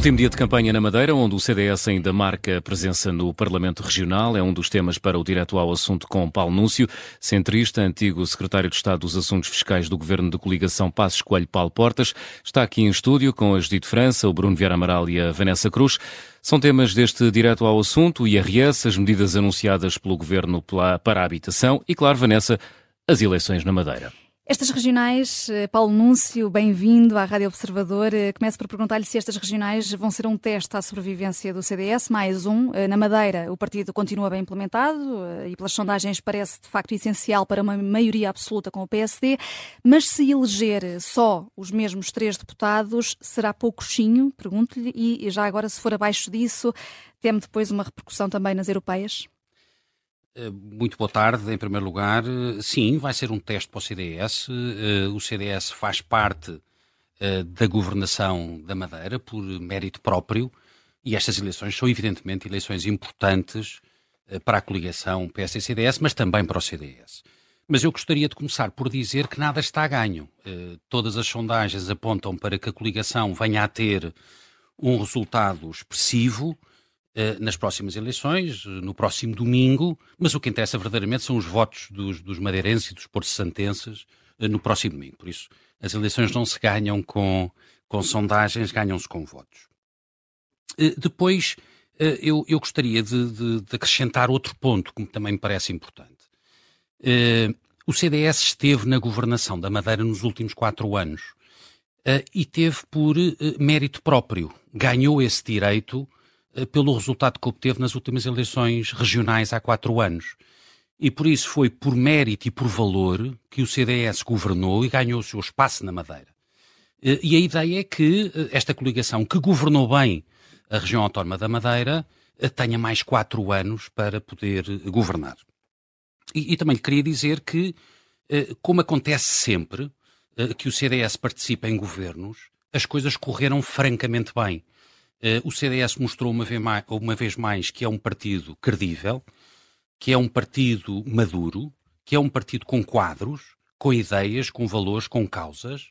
Último dia de campanha na Madeira, onde o CDS ainda marca presença no Parlamento Regional. É um dos temas para o direto ao assunto com Paulo Núncio, centrista, antigo secretário de Estado dos Assuntos Fiscais do Governo de Coligação Passos Coelho Paulo Portas. Está aqui em estúdio com a Judite França, o Bruno Vieira Amaral e a Vanessa Cruz. São temas deste direto ao assunto, o IRS, as medidas anunciadas pelo Governo para a habitação e, claro, Vanessa, as eleições na Madeira. Estas regionais, eh, Paulo Núncio, bem-vindo à Rádio Observador. Eh, começo por perguntar-lhe se estas regionais vão ser um teste à sobrevivência do CDS, mais um. Eh, na Madeira, o partido continua bem implementado e, pelas sondagens, parece de facto essencial para uma maioria absoluta com o PSD, mas se eleger só os mesmos três deputados, será poucochinho? Pergunto-lhe. E já agora, se for abaixo disso, teme depois uma repercussão também nas europeias? Eh, muito boa tarde, em primeiro lugar. Eh, sim, vai ser um teste para o CDS. Eh, o CDS faz parte da governação da Madeira por mérito próprio e estas eleições são, evidentemente, eleições importantes para a coligação PS-CDS, mas também para o CDS. Mas eu gostaria de começar por dizer que nada está a ganho. Todas as sondagens apontam para que a coligação venha a ter um resultado expressivo eh, nas próximas eleições, no próximo domingo, mas o que interessa verdadeiramente são os votos dos, dos madeirenses e dos porto-santenses eh, no próximo domingo. Por isso, as eleições não se ganham com, com sondagens, ganham-se com votos. Eh, depois, eu, eu gostaria de, de, de, acrescentar outro ponto que também me parece importante. O CDS esteve na governação da Madeira nos últimos quatro anos e teve por mérito próprio. Ganhou esse direito eh, pelo resultado que obteve nas últimas eleições regionais há quatro anos. E por isso foi por mérito e por valor que o CDS governou e ganhou o seu espaço na Madeira. Eh, e a ideia é que eh, esta coligação, que governou bem a região autónoma da Madeira, tenha mais quatro anos para poder governar. E, e também queria dizer que, como acontece sempre que o CDS participa em governos, as coisas correram francamente bem. Uh, o CDS mostrou uma vez, mais, uma vez mais que é um partido credível, que é um partido maduro, que é um partido com quadros, com ideias, com valores, com causas,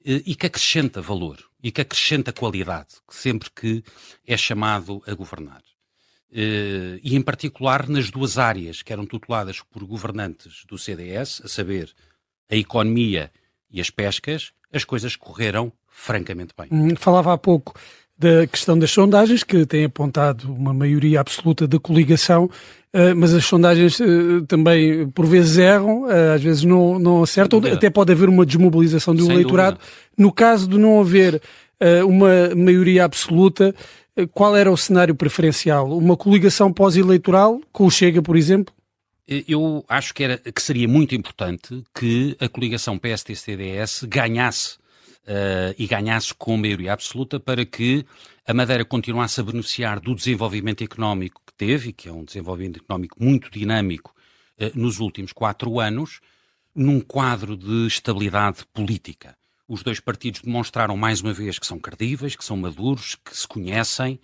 uh, e que acrescenta valor e que acrescenta qualidade, sempre que é chamado a governar. Uh, e em particular nas duas áreas que eram tuteladas por governantes do CDS, a saber, a economia e as pescas, as coisas correram francamente bem. Hum, falava há pouco da questão das sondagens, que tem apontado uma maioria absoluta da coligação, eh, mas as sondagens eh, também por vezes erram, eh, às vezes não, não acertam, até pode haver uma desmobilização do Sem eleitorado. Dúvida. No caso de não haver uma maioria absoluta, qual era o cenário preferencial? Uma coligação pós-eleitoral, com o Chega, por exemplo? Eu acho que, era, que seria muito importante que a coligação PST-CDS ganhasse uh, e ganhasse com maioria absoluta para que a Madeira continuasse a beneficiar do desenvolvimento económico que teve, e que é um desenvolvimento económico muito dinâmico uh, nos últimos quatro anos, num quadro de estabilidade política. Os dois partidos demonstraram mais uma vez que são credíveis, que são maduros, que se conhecem,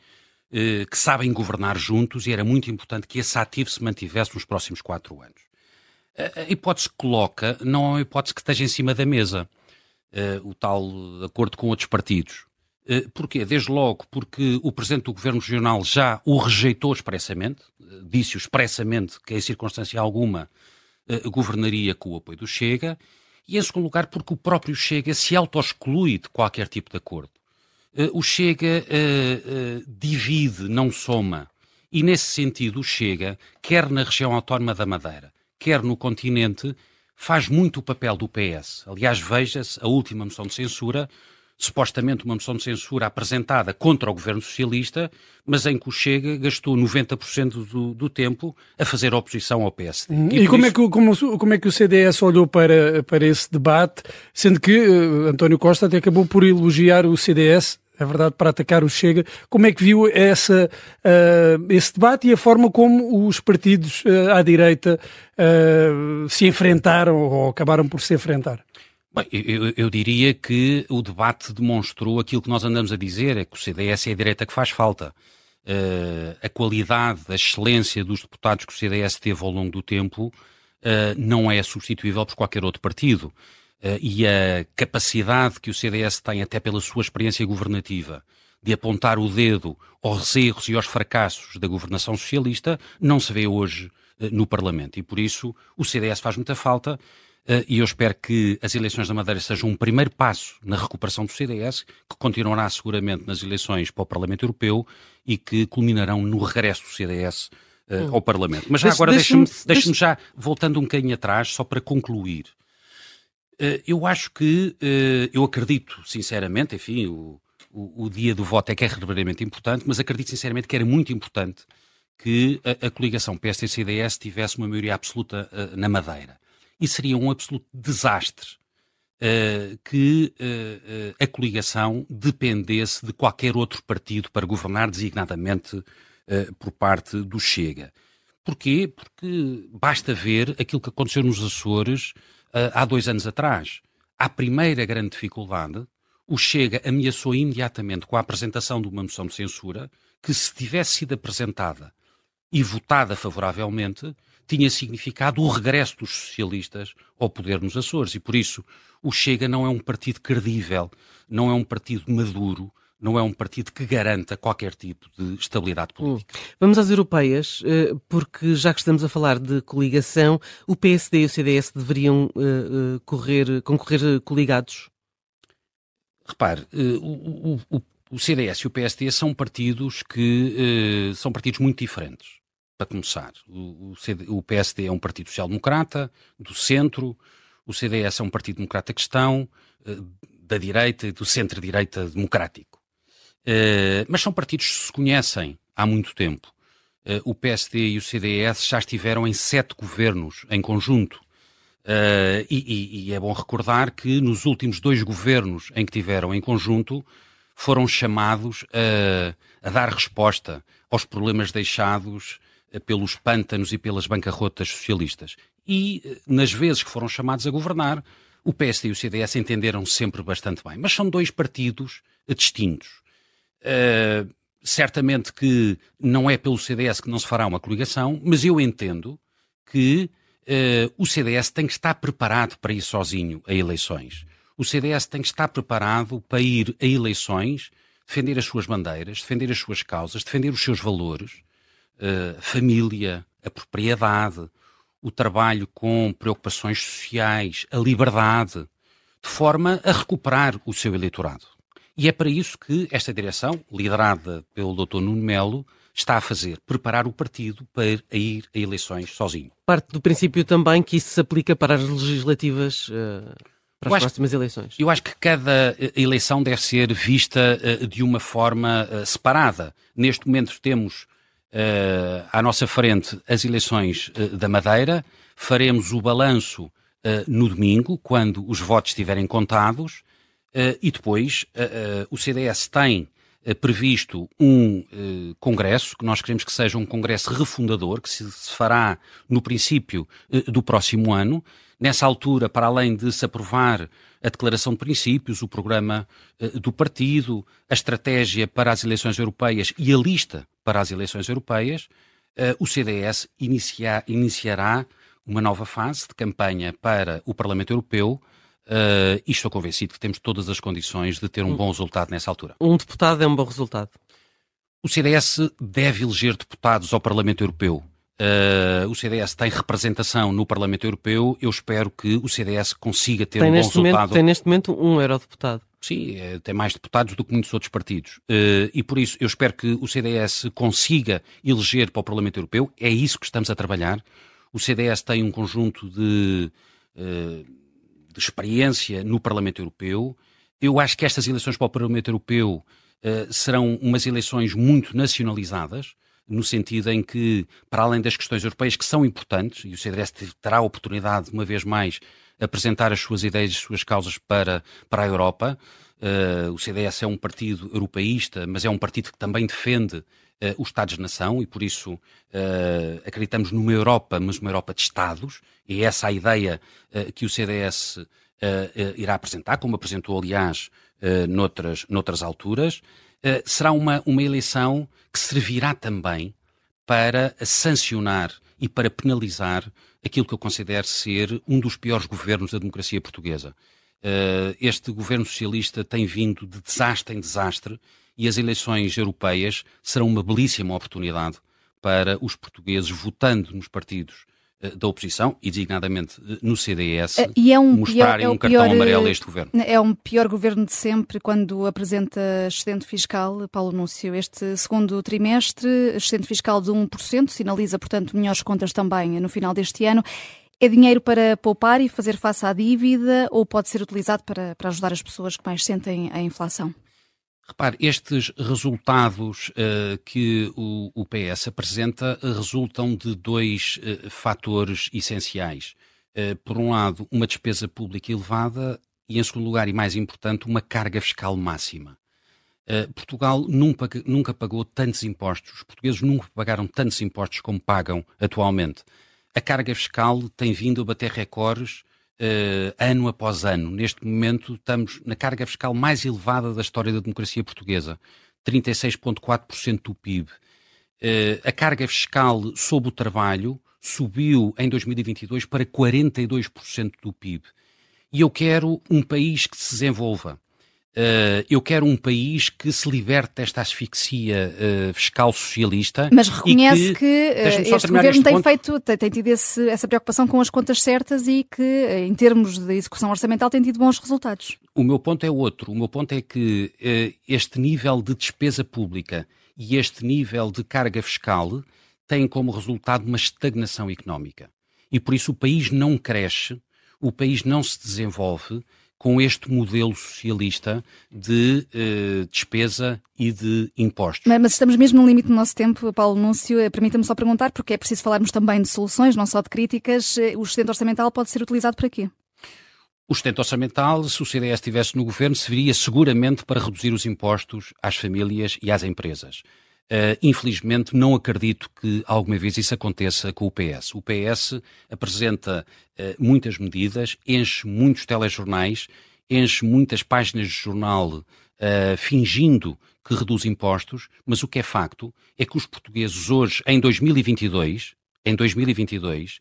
uh, que sabem governar juntos e era muito importante que esse ativo se mantivesse nos próximos quatro anos. A hipótese que coloca não é uma hipótese que esteja em cima da mesa uh, o tal acordo com outros partidos. Uh, porquê? Desde logo porque o Presidente do Governo Regional já o rejeitou expressamente, uh, disse-o expressamente que em circunstância alguma governaria com o apoio do Chega, e em segundo lugar porque o próprio Chega se auto-exclui de qualquer tipo de acordo. o Chega divide, não soma. E nesse sentido o Chega, quer na região autónoma da Madeira, quer no continente, faz muito o papel do PS. Aliás, veja-se a última moção de censura, supostamente uma moção de censura apresentada contra o governo socialista, mas em que o Chega gastou 90% do, do tempo a fazer oposição ao PSD. E, e como, é isso... é que, como, como, é que o CDS olhou para, para esse debate, sendo que uh, António Costa até acabou por elogiar o CDS é verdade, para atacar o Chega. Como é que viu essa, uh, esse debate e a forma como os partidos uh, à direita uh, se enfrentaram ou acabaram por se enfrentar? Bem, eu, eu, diria que o debate demonstrou aquilo que nós andamos a dizer, é que o CDS é a direita que faz falta. a qualidade, a excelência dos deputados que o CDS teve ao longo do tempo não é substituível por qualquer outro partido. Uh, e a capacidade que o CDS tem, até pela sua experiência governativa, de apontar o dedo aos erros e aos fracassos da governação socialista não se vê hoje uh, no Parlamento. E por isso o CDS faz muita falta. Uh, e eu espero que as eleições da Madeira sejam um primeiro passo na recuperação do CDS, que continuará seguramente nas eleições para o Parlamento Europeu e que culminarão no regresso do CDS uh, hum. ao Parlamento. Mas já Deixe, agora deixe-me deixe deixe já, voltando um bocadinho atrás, só para concluir. Uh, eu acho que, eu acredito sinceramente, enfim, o, o, o, dia do voto é que é verdadeiramente importante, mas acredito sinceramente que era muito importante que a, a coligação PSD-CDS tivesse uma maioria absoluta na Madeira e seria um absoluto desastre uh, que uh, a coligação dependesse de qualquer outro partido para governar, designadamente uh, por parte do Chega. Porquê? Porque basta ver aquilo que aconteceu nos Açores há dois anos atrás. À primeira grande dificuldade, o Chega ameaçou imediatamente com a apresentação de uma moção de censura que, se tivesse sido apresentada e votada favoravelmente, tinha significado o regresso dos socialistas ao poder nos Açores. E por isso o Chega não é um partido credível, não é um partido maduro, não é um partido que garanta qualquer tipo de estabilidade hum. política. Vamos às europeias, eh, porque já que estamos a falar de coligação, o PSD e o CDS deveriam eh, eh, correr, concorrer coligados? Repare, o, o, o, CDS e o PSD são partidos que são partidos muito diferentes para começar. O, CD, o PSD é um partido social-democrata, do centro, o CDS é um partido democrata cristão, da direita e do centro-direita democrático. Eh, mas são partidos que se conhecem há muito tempo. Eh, o PSD e o CDS já estiveram em sete governos em conjunto. e, e, e é bom recordar que nos últimos dois governos em que tiveram em conjunto, foram chamados a, a, dar resposta aos problemas deixados pelos pântanos e pelas bancarrotas socialistas. E, nas vezes que foram chamados a governar, o PSD e o CDS entenderam sempre bastante bem. Mas são dois partidos distintos. Uh, certamente que não é pelo CDS que não se fará uma coligação, mas eu entendo que uh, o CDS tem que estar preparado para ir sozinho a eleições. O CDS tem que estar preparado para ir a eleições, defender as suas bandeiras, defender as suas causas, defender os seus valores a família, a propriedade, o trabalho com preocupações sociais, a liberdade, de forma a recuperar o seu eleitorado. E é para isso que esta direção, liderada pelo Dr. Nuno Melo, está a fazer, preparar o partido para ir a eleições sozinho. Parte do princípio também que isso se aplica para as legislativas. Uh para as acho, próximas eleições? Eu acho que cada eh, eleição deve ser vista uh, de uma forma separada. Neste momento temos à nossa frente as eleições da Madeira, faremos o balanço no domingo, quando os votos estiverem contados, e depois o CDS tem previsto um congresso, que nós queremos que seja um congresso refundador, que se, se fará no princípio do próximo ano. Nessa altura, para além de se aprovar a declaração de princípios, o programa do partido, a estratégia para as eleições europeias e a lista para as eleições europeias, o CDS inicia, iniciará uma nova fase de campanha para o Parlamento Europeu uh, e estou convencido que temos todas as condições de ter um bom resultado nessa altura. Um deputado é um bom resultado? O CDS deve eleger deputados ao Parlamento Europeu. Uh, o CDS tem representação no Parlamento Europeu. Eu espero que o CDS consiga ter tem um bom resultado. Momento, tem neste momento um eurodeputado. Sim, é, tem mais deputados do que muitos outros partidos. Uh, e por isso eu espero que o CDS consiga eleger para o Parlamento Europeu. É isso que estamos a trabalhar. O CDS tem um conjunto de, uh, de experiência no Parlamento Europeu. Eu acho que estas eleições para o Parlamento Europeu uh, serão umas eleições muito nacionalizadas, no sentido em que, para além das questões europeias que são importantes, e o CDS terá a oportunidade, uma vez mais, apresentar as suas ideias e as suas causas para, para a Europa. Uh, o CDS é um partido europeísta, mas é um partido que também defende uh, os Estados-nação e por isso uh, acreditamos numa Europa, mas uma Europa de Estados, e é essa a ideia que o CDS irá apresentar, como apresentou, aliás, noutras, noutras alturas. será uma, uma eleição que servirá também para sancionar e para penalizar aquilo que eu considero ser um dos piores governos da democracia portuguesa. Uh, este governo socialista tem vindo de desastre em desastre e as eleições europeias serão uma belíssima oportunidade para os portugueses votando nos partidos eh, da oposição, e designadamente eh, no CDS, eh, e é um mostrarem pior, é um cartão pior, amarelo a este governo. É um pior governo de sempre quando apresenta excedente fiscal, Paulo Núncio. Este segundo trimestre, excedente fiscal de 1%, sinaliza, portanto, melhores contas também no final deste ano. É dinheiro para poupar e fazer face à dívida ou pode ser utilizado para, para ajudar as pessoas que mais sentem a inflação? Repare, estes resultados uh, que o, o, PS apresenta resultam de dois uh, fatores essenciais. Uh, por um lado, uma despesa pública elevada e, em segundo lugar, e mais importante, uma carga fiscal máxima. Portugal nunca, nunca pagou tantos impostos, os portugueses nunca pagaram tantos impostos como pagam atualmente. A carga fiscal tem vindo a bater recordes uh, ano após ano. Neste momento estamos na carga fiscal mais elevada da história da democracia portuguesa, 36,4% do PIB. Uh, eh, a carga fiscal sobre o trabalho subiu em 2022 para 42% do PIB. E eu quero um país que se desenvolva. Uh, eu quero um país que se liberte desta asfixia uh, fiscal socialista. Mas reconhece que, que uh, este governo tem ponto. feito, tem, tem tido esse, essa preocupação com as contas certas e que, em termos de execução orçamental, tem tido bons resultados. O meu ponto é outro. O meu ponto é que este nível de despesa pública e este nível de carga fiscal têm como resultado uma estagnação económica. E por isso o país não cresce, o país não se desenvolve com este modelo socialista de uh, despesa e de impostos. Mas, mas, estamos mesmo no limite do nosso tempo, Paulo Núncio. Eh, permita-me só perguntar, porque é preciso falarmos também de soluções, não só de críticas. Eh, o excedente orçamental pode ser utilizado para quê? O excedente orçamental, se o CDS estivesse no governo, serviria seguramente para reduzir os impostos às famílias e às empresas. Uh, infelizmente, não acredito que alguma vez isso aconteça com o PS. O PS apresenta uh, muitas medidas, enche muitos telejornais, enche muitas páginas de jornal uh, fingindo que reduz impostos, mas o que é facto é que os portugueses hoje, em 2022, em 2022,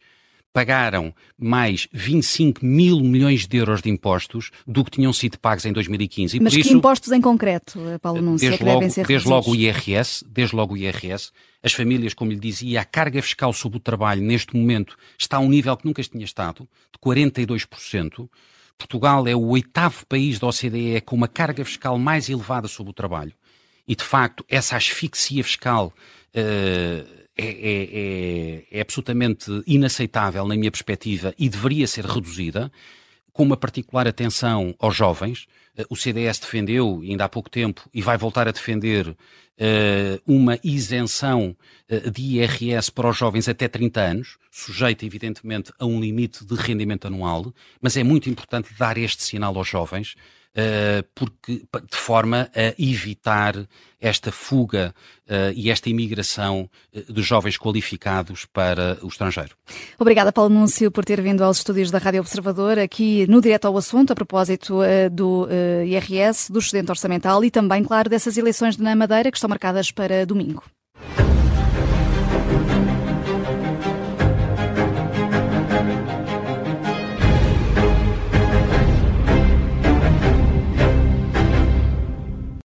pagaram mais 25 mil milhões de euros de impostos do que tinham sido pagos em 2015. E Mas que isso, impostos em concreto, Paulo Núncio, desde, é logo, desde logo o IRS, desde logo o IRS, as famílias, como lhe dizia, a carga fiscal sobre o trabalho neste momento está a um nível que nunca tinha estado, de 42%. Portugal é o oitavo país da OCDE com uma carga fiscal mais elevada sobre o trabalho. E, de facto, essa asfixia fiscal uh, é, é, é, é absolutamente inaceitável na minha perspectiva e deveria ser reduzida, com uma particular atenção aos jovens. Eh, o CDS defendeu, ainda há pouco tempo, e vai voltar a defender uh, uma isenção uh, de IRS para os jovens até 30 anos, sujeita, evidentemente, a um limite de rendimento anual, mas é muito importante dar este sinal aos jovens porque, de forma a evitar esta fuga uh, e esta imigração uh, dos jovens qualificados para o estrangeiro. Obrigada, Paulo Núncio, por ter vindo aos estúdios da Rádio Observador, aqui no Direto ao Assunto, a propósito do IRS, do excedente orçamental e também, claro, dessas eleições na Madeira que estão marcadas para domingo.